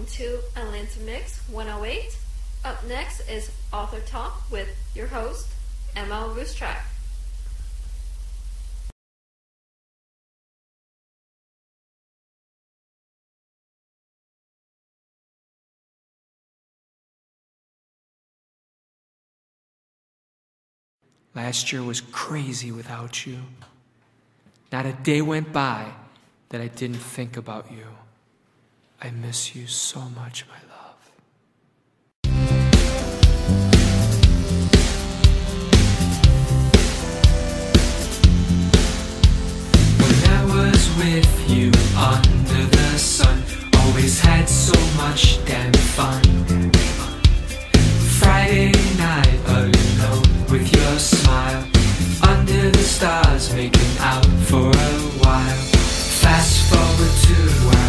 welcome to Atlanta Mix 108. Up next is Author Talk with your host, M.L. Ruscsak. Last year was crazy without you. Not a day went by that I didn't think about you. I miss you so much, my love. When I was with you under the sun, always had so much damn fun. Friday night alone with your smile under the stars, making out for a while. Fast forward to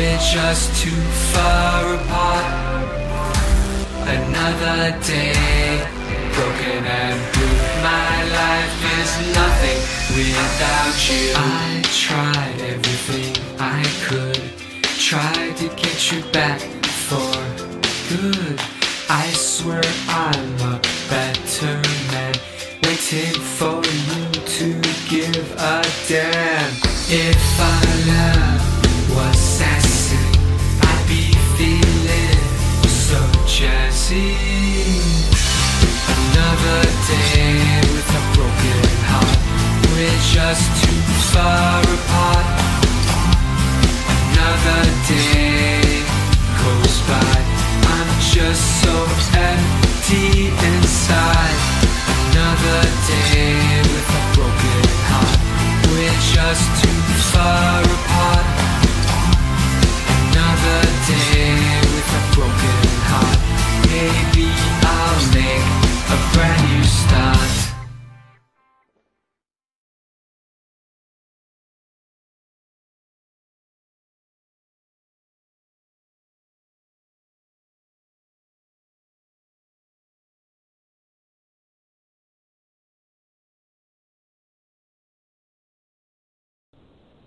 We're just too far apart. Another day, broken and blue. My life is nothing without you. I tried everything I could, tried to get you back for good. I swear I'm a better man, waiting for you to give a damn. If our just too far apart. Another day goes by, I'm just so empty inside. Another day with a broken heart. Wish us too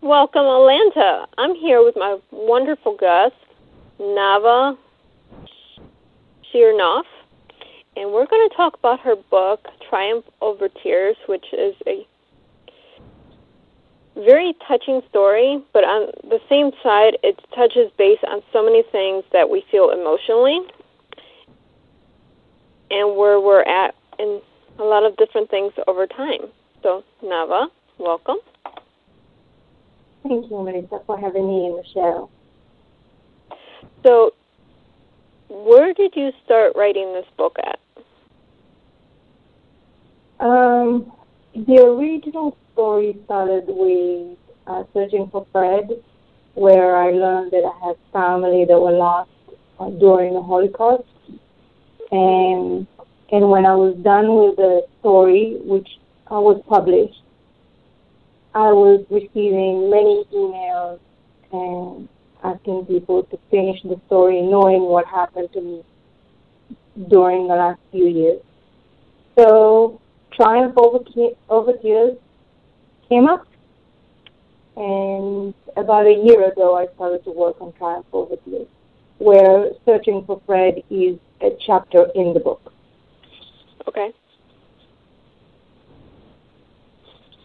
Welcome, Atlanta. I'm here with my wonderful guest, Nava Chernoff, and we're going to talk about her book, Triumph Over Tears, which is a very touching story, but on the same side, it touches base on so many things that we feel emotionally and where we're at in a lot of different things over time. So, Nava, welcome. Thank you, Melissa, for having me in the show. So, where did you start writing this book at? Um, the original story started with uh, Searching for Fred, where I learned that I had family that were lost uh, during the Holocaust. And and when I was done with the story, which uh, was published, I was receiving many emails and asking people to finish the story, knowing what happened to me during the last few years. So, Triumph Over, Tears came up, and about a year ago, I started to work on Triumph Over Tears, where Searching for Fred is a chapter in the book. Okay.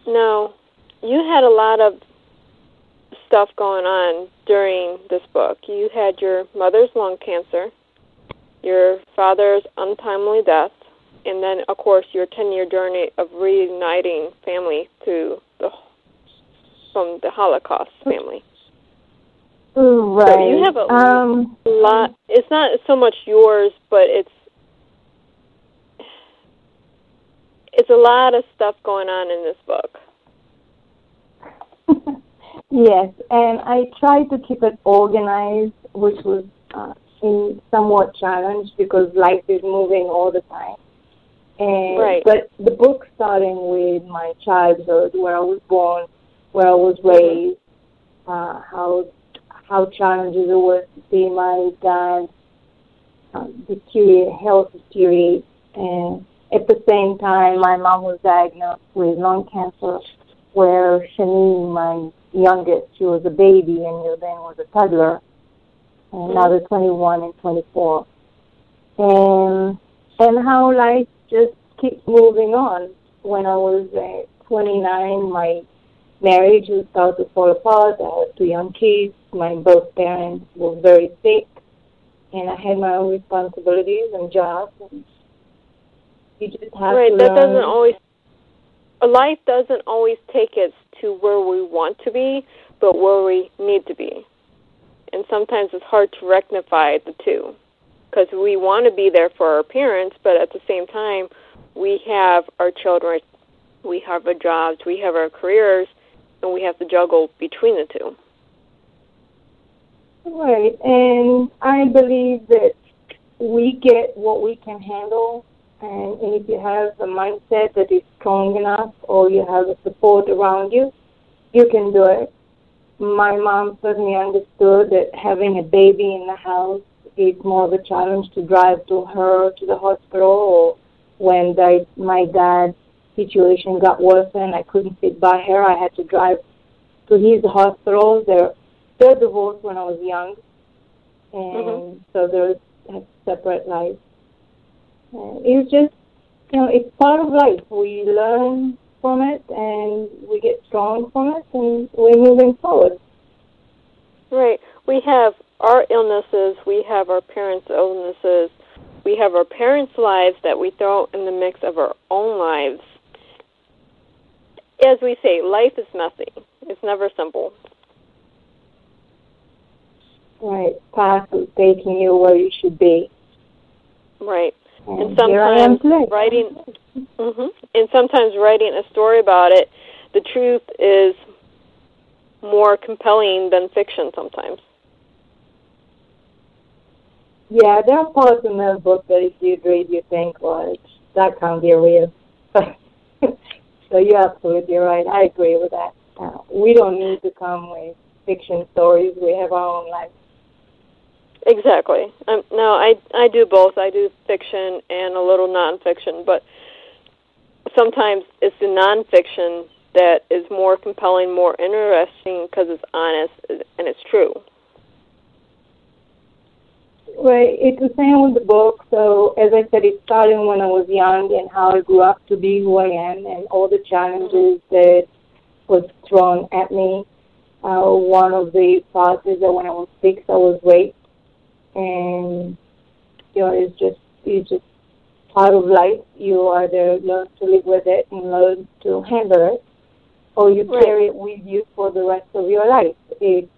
Now, you had a lot of stuff going on during this book. You had your mother's lung cancer, your father's untimely death, and then, of course, your 10 year journey of reuniting family through the from the Holocaust family. Right. So you have a um, lot. It's not so much yours, but it's it's a lot of stuff going on in this book. yes, and I tried to keep it organized, which was uh, in somewhat challenged because life is moving all the time. And, Right. But the book starting with my childhood, where I was born, where I was raised, uh, how how challenging it was to see my dad um, deteriorate, health deteriorate, and at the same time, my mom was diagnosed with lung cancer, where Shani, my youngest, she was a baby and then was a toddler, and now they're 21 and 24. And and how life just keeps moving on. When I was uh, 29, my marriage was started to fall apart. I had two young kids. My both parents were very sick, and I had my own responsibilities and jobs. And you just have right. to That learn. doesn't always. Life doesn't always take us to where we want to be, but where we need to be. And sometimes it's hard to rectify the two, because we want to be there for our parents, but at the same time, we have our children, we have our jobs, we have our careers, and we have to juggle between the two. Right, and I believe that we get what we can handle, and, and if you have a mindset that is strong enough, or you have a support around you, you can do it. My mom certainly understood that having a baby in the house is more of a challenge to drive to her to the hospital, or when the, my dad's situation got worse and I couldn't sit by her, I had to drive to his hospital. They're they're divorced when I was young, and mm-hmm. so they're separate lives. It's just, you know, it's part of life. We learn from it, and we get strong from it, and we're moving forward. Right. We have our illnesses, we have our parents' illnesses, we have our parents' lives that we throw in the mix of our own lives. As we say, life is messy. It's never simple. Right, path is taking you where you should be. Right. And, And here I am sometimes today. writing hmm and sometimes writing a story about it, the truth is more compelling than fiction sometimes. Yeah, there are parts in that book that if you read, you think, well, it's, that can't be real. so you're absolutely right. I agree with that. Uh, we don't need to come with fiction stories. We have our own life. Exactly. Um, no, I I do both. I do fiction and a little nonfiction, but sometimes it's the nonfiction that is more compelling, more interesting because it's honest and it's true. Well, it's the same with the book. So, as I said, it started when I was young and how I grew up to be who I am and all the challenges that was thrown at me. Uh, one of the parts is that when I was six, I was raped. And, you know, it's just, it's just part of life. You either learn to live with it and learn to handle it, or you Right. carry it with you for the rest of your life. It,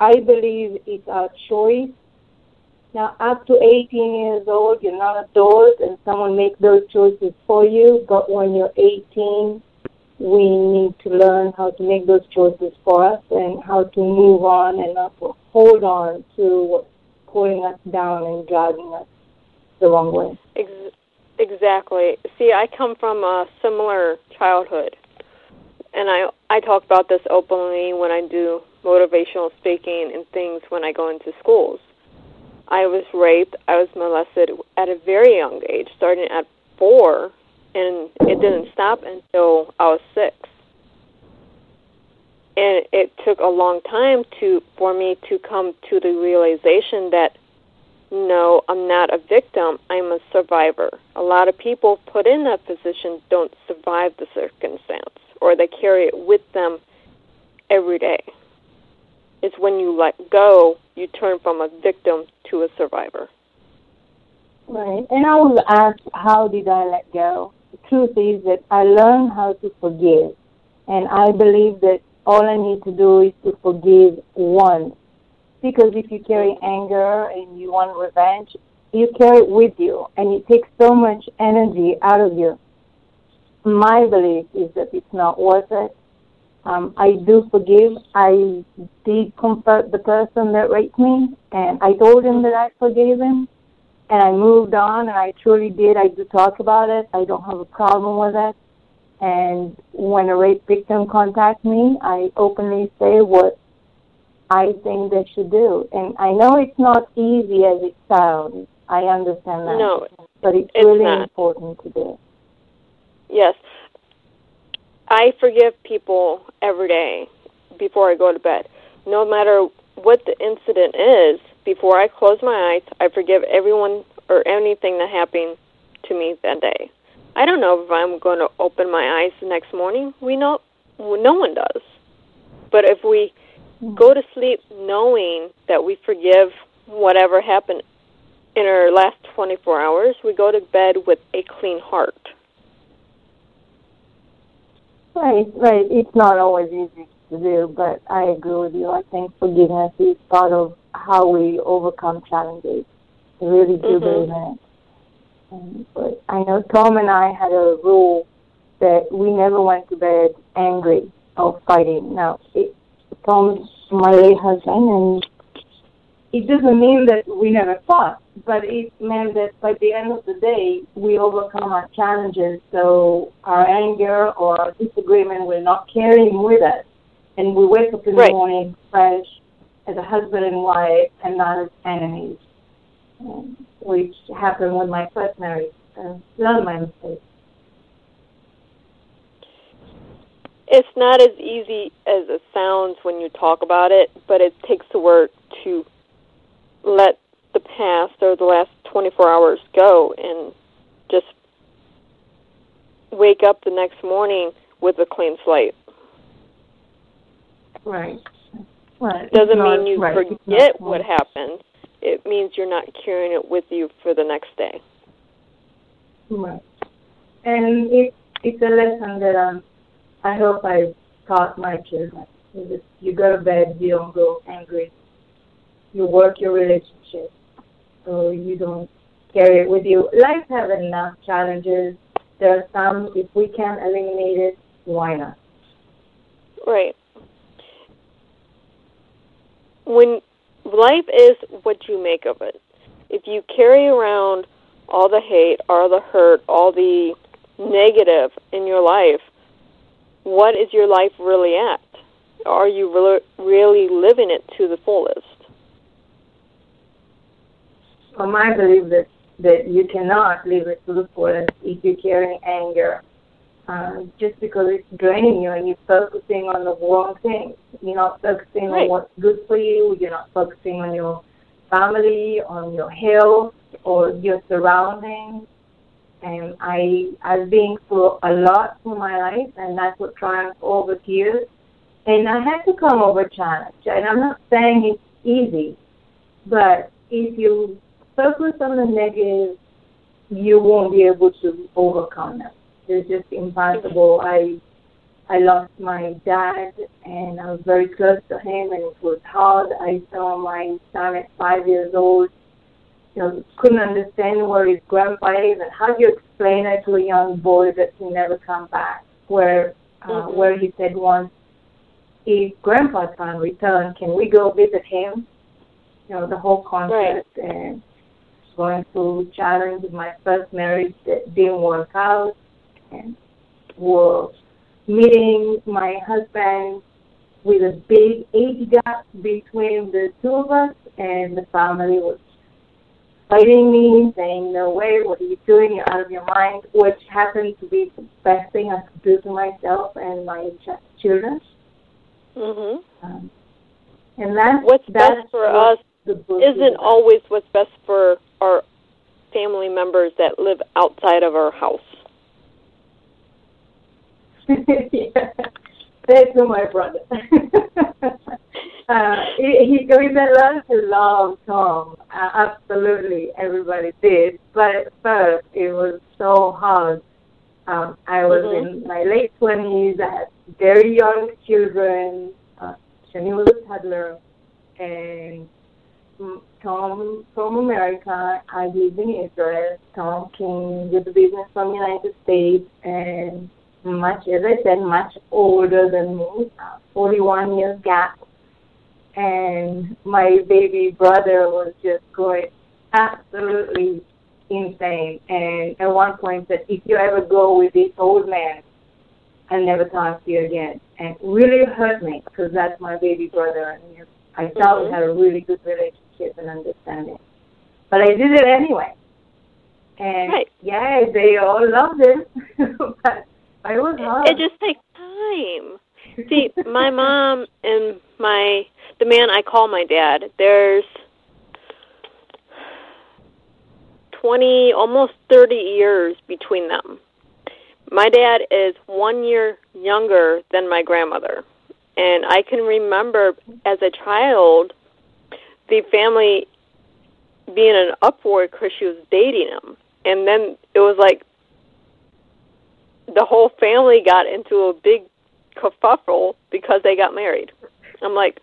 I believe it's our choice now, up to 18 years old, you're not adult, and someone make those choices for you. But when you're 18, we need to learn how to make those choices for us and how to move on and not hold on to what's pulling us down and driving us the wrong way. Ex- exactly. See, I come from a similar childhood, and I I talk about this openly when I do motivational speaking and things when I go into schools. I was raped. I was molested at a very young age, starting at four, and it didn't stop until I was six. And it took a long time to for me to come to the realization that no, I'm not a victim. I'm a survivor. A lot of people put in that position don't survive the circumstance or they carry it with them every day. It's when you let go, you turn from a victim to a survivor. Right. And I will ask, how did I let go? The truth is that I learned how to forgive. And I believe that all I need to do is to forgive once. Because if you carry anger and you want revenge, you carry it with you, and it takes so much energy out of you. My belief is that it's not worth it. Um, I do forgive. I did comfort the person that raped me, and I told him that I forgave him, and I moved on, and I truly did. I do talk about it. I don't have a problem with it. And when a rape victim contacts me, I openly say what I think they should do. And I know it's not easy as it sounds. I understand that. No, but it's, it's really not. important to do. Yes. I forgive people every day before I go to bed. No matter what the incident is, before I close my eyes, I forgive everyone or anything that happened to me that day. I don't know if I'm going to open my eyes the next morning. We know no one does. But if we go to sleep knowing that we forgive whatever happened in our last 24 hours, we go to bed with a clean heart. Right, right. It's not always easy to do, but I agree with you. I think forgiveness is part of how we overcome challenges. I really do Mhm. believe in it. Um, but I know Tom and I had a rule that we never went to bed angry or fighting. Now, it, Tom's my late husband, and it doesn't mean that we never fought, but it meant that by the end of the day, we overcome our challenges, so our anger or our disagreement will not carry with us. And we wake up in Right. the morning fresh as a husband and wife and not as enemies, um, which happened when my first marriage. Uh, not my mistake. It's not as easy as it sounds when you talk about it, but it takes the work to let the past or the last 24 hours go and just wake up the next morning with a clean slate. Right. Right. Doesn't mean you right, forget what happened. It means you're not carrying it with you for the next day. Right. And it, it's a lesson that um, I hope I taught my children. You go to bed, you don't go angry. You work your relationship, so you don't carry it with you. Life has enough challenges. There are some, if we can eliminate it, why not? Right. When life is what you make of it. If you carry around all the hate, all the hurt, all the negative in your life, what is your life really at? Are you really, really living it to the fullest? From my belief that, that you cannot live it to the fullest if you're carrying anger, uh, just because it's draining you and you're focusing on the wrong things. You're not focusing Right. on what's good for you. You're not focusing on your family, on your health, or your surroundings. And I, I've been through a lot in my life, and that's what triumphed over tears. And I had to come over challenge. And I'm not saying it's easy, but if you focus on the negative, you won't be able to overcome them. It's just impossible. I I lost my dad, and I was very close to him, and it was hard. I saw my son at five years old. You know, couldn't understand where his grandpa is, and how do you explain it to a young boy that he never come back? Where uh, Mhm. where he said once, if grandpa can return, can we go visit him? You know, the whole concept and going through challenge with my first marriage that didn't work out was meeting my husband with a big age gap between the two of us and the family was fighting me, saying, No way, what are you doing? You're out of your mind, which happened to be the best thing I could do to myself and my ch- children. Mhm. Um, and that's What's that's best for us is isn't always what's best for our family members that live outside of our house. Yeah. That's my brother. uh, he, he we learned to love Tom. Uh, absolutely, everybody did. But at first, it was so hard. Um, I was Mhm. in my late twenties. I had very young children. Uh, Shani was a toddler, and Tom from America. I lived in Israel. Tom came with the business from the United States, and much, as I said, much older than me, uh, 41 years gap. And my baby brother was just going absolutely insane. And at one point said, if you ever go with this old man, I'll never talk to you again. And it really hurt me because that's my baby brother. And I thought we Mhm. had a really good relationship and understanding. But I did it anyway. And Right. yeah, they all loved it. but was hard. It just takes time. See, my mom and my the man I call my dad, there's twenty almost thirty years between them. My dad is one year younger than my grandmother. And I can remember as a child the family being in an uproar because she was dating him. And then it was like the whole family got into a big kerfuffle because they got married. I'm like,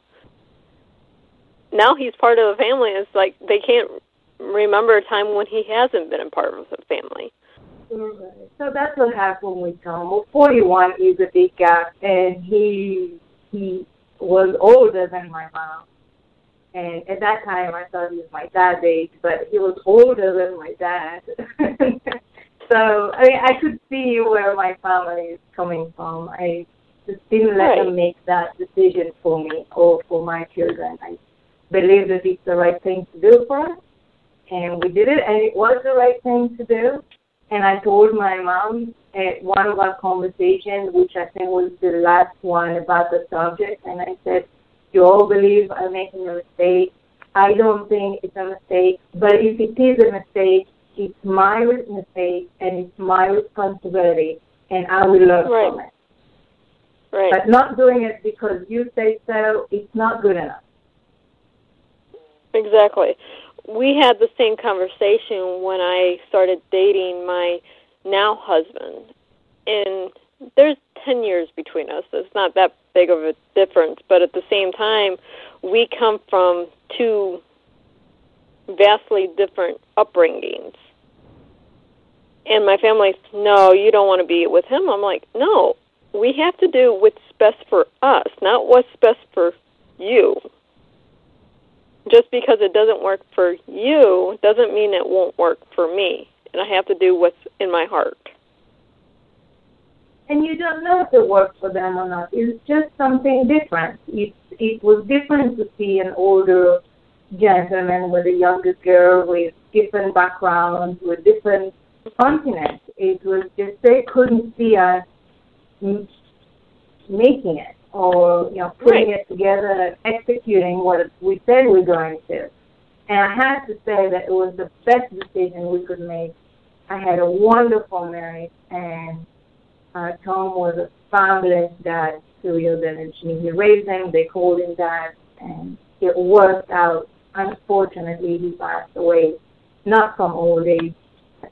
now he's part of the family. It's like they can't remember a time when he hasn't been a part of the family. Right. So that's what happened with Tom. Well, 41 is a big gap, and he he was older than my mom. And at that time, I thought he was my dad's age, but he was older than my dad. so I mean, I could see where my family is coming from. I just didn't let Right. them make that decision for me or for my children. I believe that it's the right thing to do for us, and we did it, and it was the right thing to do. And I told my mom at one of our conversations, which I think was the last one about the subject, and I said, You all believe I'm making a mistake. I don't think it's a mistake, but if it is a mistake, it's my mistake and it's my responsibility, and I will learn Right. from it. Right. But not doing it because you say so, it's not good enough. Exactly. We had the same conversation when I started dating my now husband. And there's 10 years between us. It's not that big of a difference, but at the same time, we come from two vastly different upbringings. And my family's, no, you don't want to be with him. I'm like, no, we have to do what's best for us, not what's best for you just because it doesn't work for you doesn't mean it won't work for me. And I have to do what's in my heart. and you don't know if it works for them or not. It's just something different. It it was different to see an older gentleman with a younger girl with different backgrounds, with different continents. It was just they couldn't see us making it or you know putting Right. it together and executing what we said we we're going to. And I have to say that it was the best decision we could make. I had a wonderful marriage and uh, Tom was a fabulous dad to Hilda and he raised him, they called him dad, and it worked out. Unfortunately, he passed away, not from old age,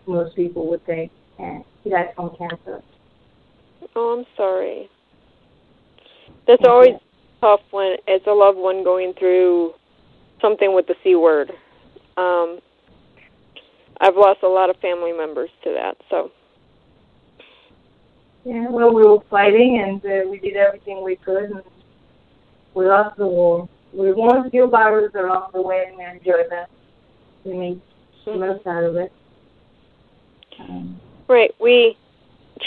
most people would think, and he died from cancer. Oh, I'm sorry. That's always tough when it's a loved one going through something with the C word. Um, I've lost a lot of family members to that, so Yeah, well, we were fighting and uh, we did everything we could, and we lost the war. We won a few battles along the way, and we enjoyed that. We made the most out of it. Um, right. We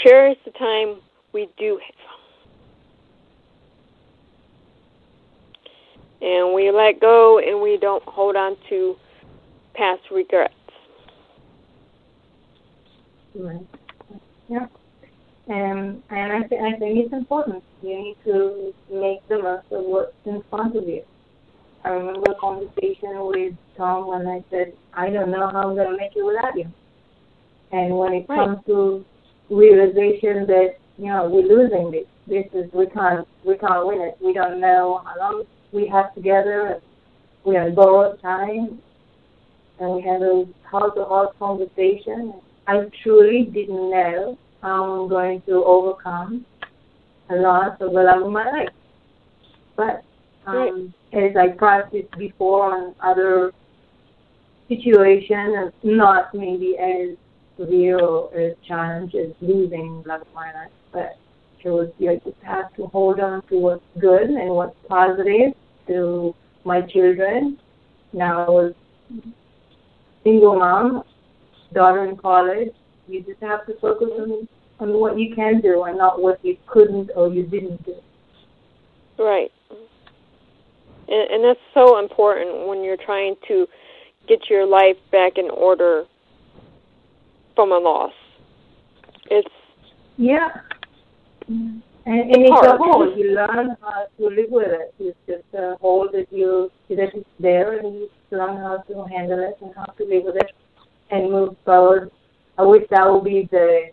cherish the time we do have. And we let go and we don't hold on to past regrets. Right. Yeah. And and I, th- I think it's important. You need to make the most of what's in front of you. I remember a conversation with Tom when I said, I don't know how I'm going to make it without you. And when it Right. comes to realization that you know, we're losing this. This is we can't we can't win it. We don't know how long we have together. We are borrowed time, and we had a heart-to-heart conversation. I truly didn't know how I'm going to overcome a loss of the love of my life. But um, as I practiced before on other situations, not maybe as or as challenge as losing love of my life, but was you just have to hold on to what's good and what's positive to my children. Now I was single mom, daughter in college. You just have to focus on on what you can do and not what you couldn't or you didn't do. Right. And, and that's so important when you're trying to get your life back in order from a loss. It's yeah. And, and it's, hard. a hold. You learn how to live with it. It's just a hold that you that is there, and you learn how to handle it and how to live with it and move forward. I wish that would be the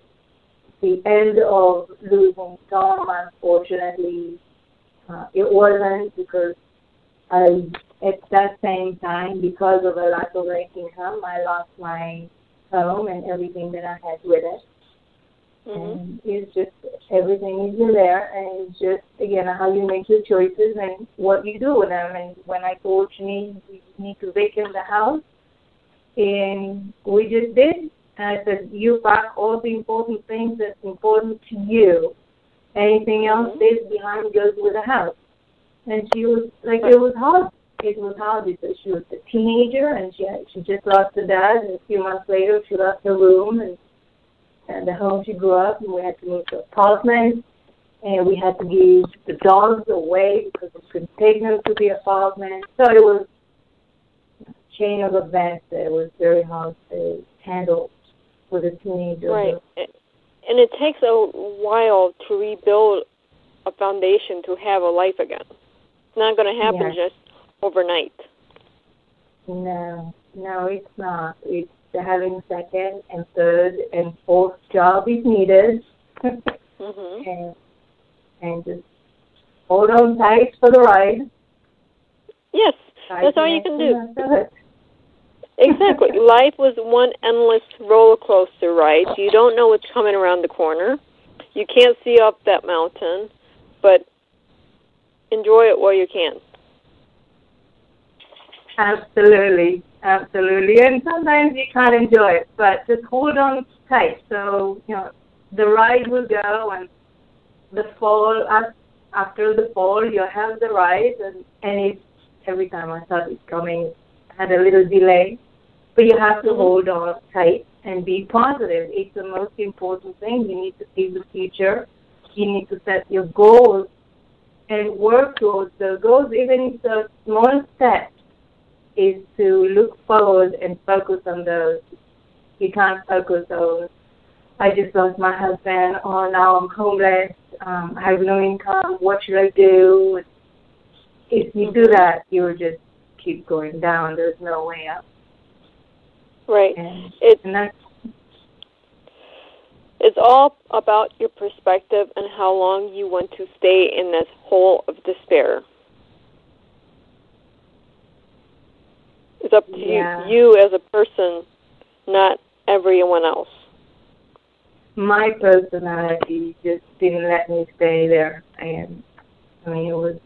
the end of losing Tom. Unfortunately, uh, it wasn't because I at that same time because of a lack of income, I lost my home and everything that I had with it. mm-hmm. And it's just everything is in there, and it's just again how you make your choices and what you do with them. And when I told me we need to vacate the house, and we just did, and I said you pack all the important things that's important to you. Anything else Mhm. stays behind goes with the house. And she was like, it was hard. Was hard because she was a teenager and she had, she just lost her dad, and a few months later she lost her room and and the home she grew up, and we had to move to apartment, and we had to give the dogs away because we couldn't take them to the apartment. So it was a chain of events that was very hard to handle with a teenager. right. And it takes a while to rebuild a foundation to have a life again. It's not going to happen Yeah. just overnight. No, no, it's not. It's the having second and third and fourth job is needed, Mhm. and and just hold on tight for the ride. Yes, that's all you can do. most of it. Exactly. Life was one endless roller coaster ride. You don't know what's coming around the corner. You can't see up that mountain, but enjoy it while you can. Absolutely, absolutely. And sometimes you can't enjoy it, but just hold on tight. So you know the ride will go, and the fall after the fall you'll have the ride, and and it's every time I thought it's coming, had a little delay, but you have to Mhm. hold on tight and be positive. It's the most important thing. You need to see the future. You need to set your goals and work towards the goals, even if the small steps is to look forward and focus on those. You can't focus on, I just lost my husband, or now I'm homeless, um, I have no income, what should I do? If you do that, you'll just keep going down. There's no way up. Right. And, It and that's, it's all about your perspective and how long you want to stay in this hole of despair. Up to Yeah. you, you as a person, not everyone else. my personality just didn't let me stay there. And I mean, it was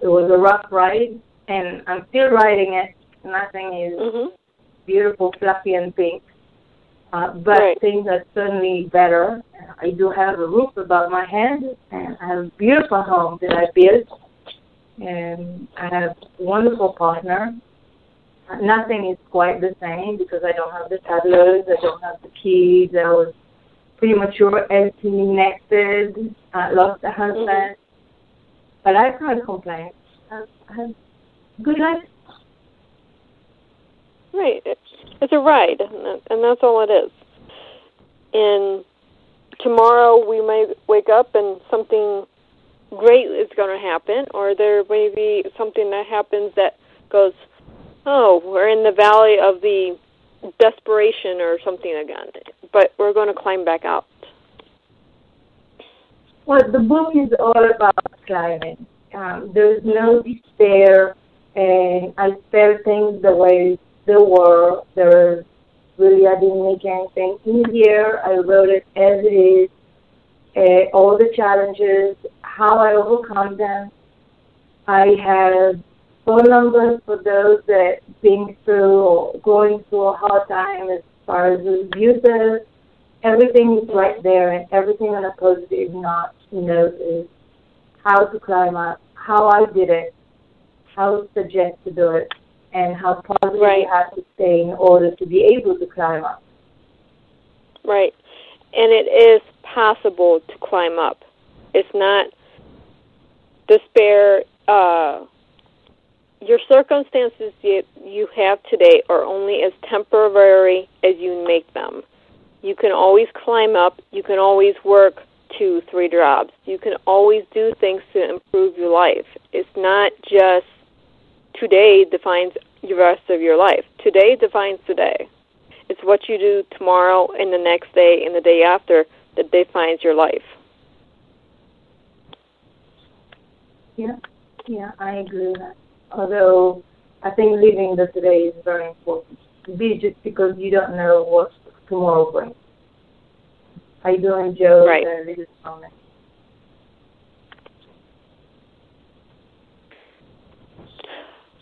it was a rough ride, and I'm still riding it. Nothing is Mhm. beautiful, fluffy, and pink. Uh, but Right. things are certainly better. I do have a roof above my head, and I have a beautiful home that I built, and I have a wonderful partner. Nothing is quite the same because I don't have the toddlers, I don't have the kids. I was premature, empty nested, I lost a husband. Mhm. But I can't complain. I I have good life. Right. It's a ride, and and that's all it is. And tomorrow we may wake up and something great is going to happen, or there may be something that happens that goes, oh, we're in the valley of the desperation or something again. But we're going to climb back out. Well, the book is all about climbing. Um, there's no despair, and I felt things the way they were. There really, I didn't make anything easier. I wrote it as it is. Uh, all the challenges, how I overcome them. I have phone numbers for those that been through or going through a hard time as far as abusers. Everything is right there, and everything on a positive note, note is how to climb up, how I did it, how to suggest to do it, and how positive Right. you have to stay in order to be able to climb up. Right. And it is possible to climb up. It's not despair. Uh, your circumstances you, you have today are only as temporary as you make them. You can always climb up. You can always work two, three jobs. You can always do things to improve your life. It's not just today defines the rest of your life. Today defines today. It's what you do tomorrow and the next day and the day after that defines your life. Yeah, yeah, I agree with that. Although I think living the today is very important. Be just because you don't know what tomorrow brings. I do enjoy Right. little moment.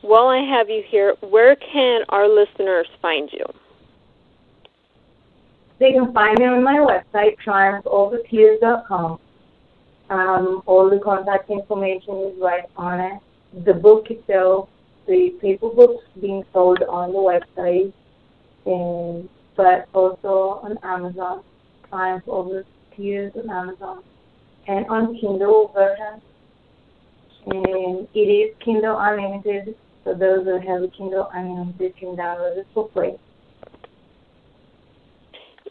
While I have you here, where can our listeners find you? They can find me on my website, triumphovertears.com. Um, all the contact information is right on it. The book itself, the paper books being sold on the website, and but also on Amazon, Triumph Over Tears on Amazon, and on Kindle version. And it is Kindle Unlimited, so those who have a Kindle Unlimited can download it for free.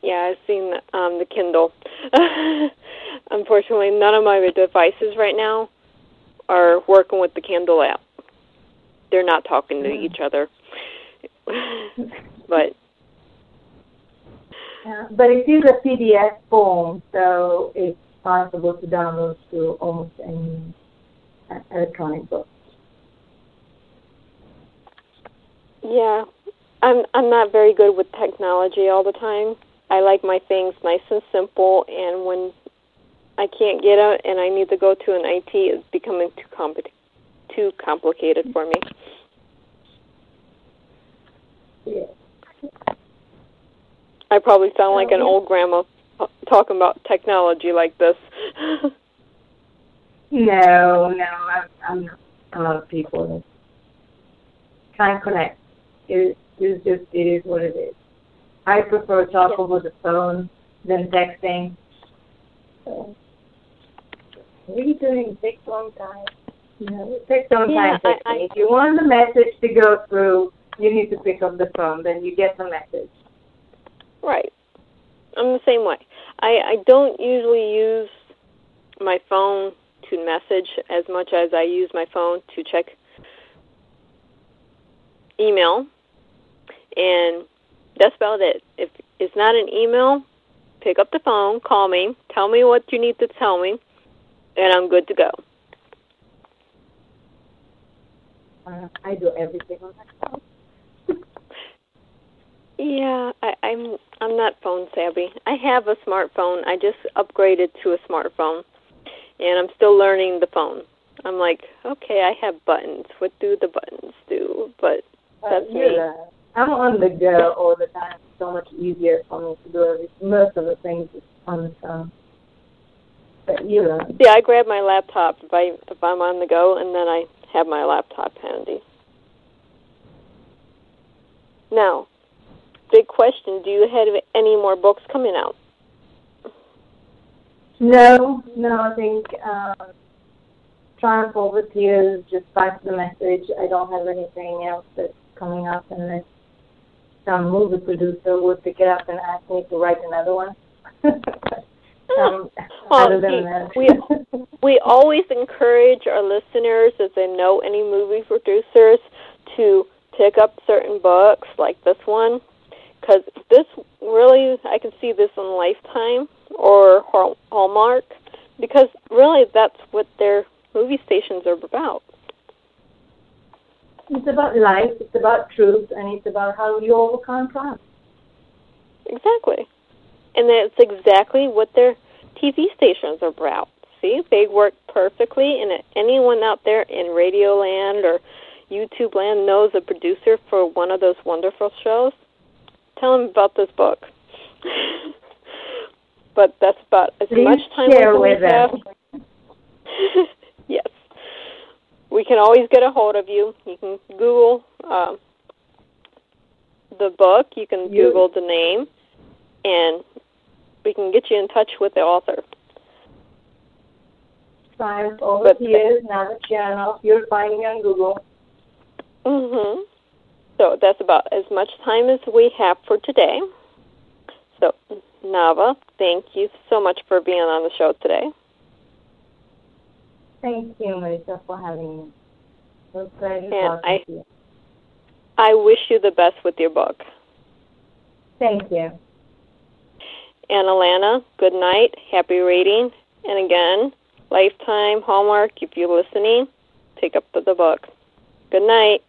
Yeah, I've seen um, the Kindle. Unfortunately, none of my devices right now are working with the Kindle app. They're not talking to each other. but Yeah, but it is a PDF form, so it's possible to download to almost any uh, electronic book. yeah, I'm I'm not very good with technology all the time. I like my things nice and simple, and when I can't get out and I need to go to an IT, it's becoming too compli- too complicated for me. Yeah. I probably sound like an yeah. old grandma uh, talking about technology like this. No, no, I'm, I'm a lot of people that can't connect. It's just, it is what it is. I prefer talk Yeah. over the phone than texting. So, you doing? Takes a long time. You know, it takes some Yeah, time I- I- if you want the message to go through, you need to pick up the phone. Then you get the message. Right. I'm the same way. I, I don't usually use my phone to message as much as I use my phone to check email. And that's about it. If it's not an email, pick up the phone, call me, tell me what you need to tell me, and I'm good to go. Uh, I do everything on my phone. Yeah, I, I'm I'm not phone savvy. I have a smartphone. I just upgraded to a smartphone, and I'm still learning the phone. I'm like, okay, I have buttons. What do the buttons do? But that's Uh, me. I'm on the go all the time. It's so much easier for me to do most of the things on the phone. But you learn. Yeah, I grab my laptop if I if I'm on the go, and then I have my laptop handy. Now, big question: Do you have any more books coming out? No, no, I think um, Triumph Over Tears just passed the message. I don't have anything else that's coming up unless some movie producer would pick it up and ask me to write another one. um, Well, other than see, that. we- We always encourage our listeners, if they know any movie producers, to pick up certain books like this one, because this really, I can see this on Lifetime or Hallmark, because really that's what their movie stations are about. It's about life, it's about truth, and it's about how you overcome trauma. Exactly. And that's exactly what their TV stations are about. See, they work perfectly, and anyone out there in Radio Land or YouTube Land knows a producer for one of those wonderful shows, tell them about this book. but that's about as Please much time share as we with have. yes. We can always get a hold of you. You can Google um, the book. You can You- Google the name, and we can get you in touch with the author. Science over But- here, Nava Chernoff. You'll find me on Google. hmm So that's about as much time as we have for today. So, Nava, thank you so much for being on the show today. Thank you, Marisa, for having me. It a And I-. I wish you the best with your book. Thank you. And Alana, good night. Happy reading. And again, Lifetime, Hallmark, if you're listening, pick up the book. Good night.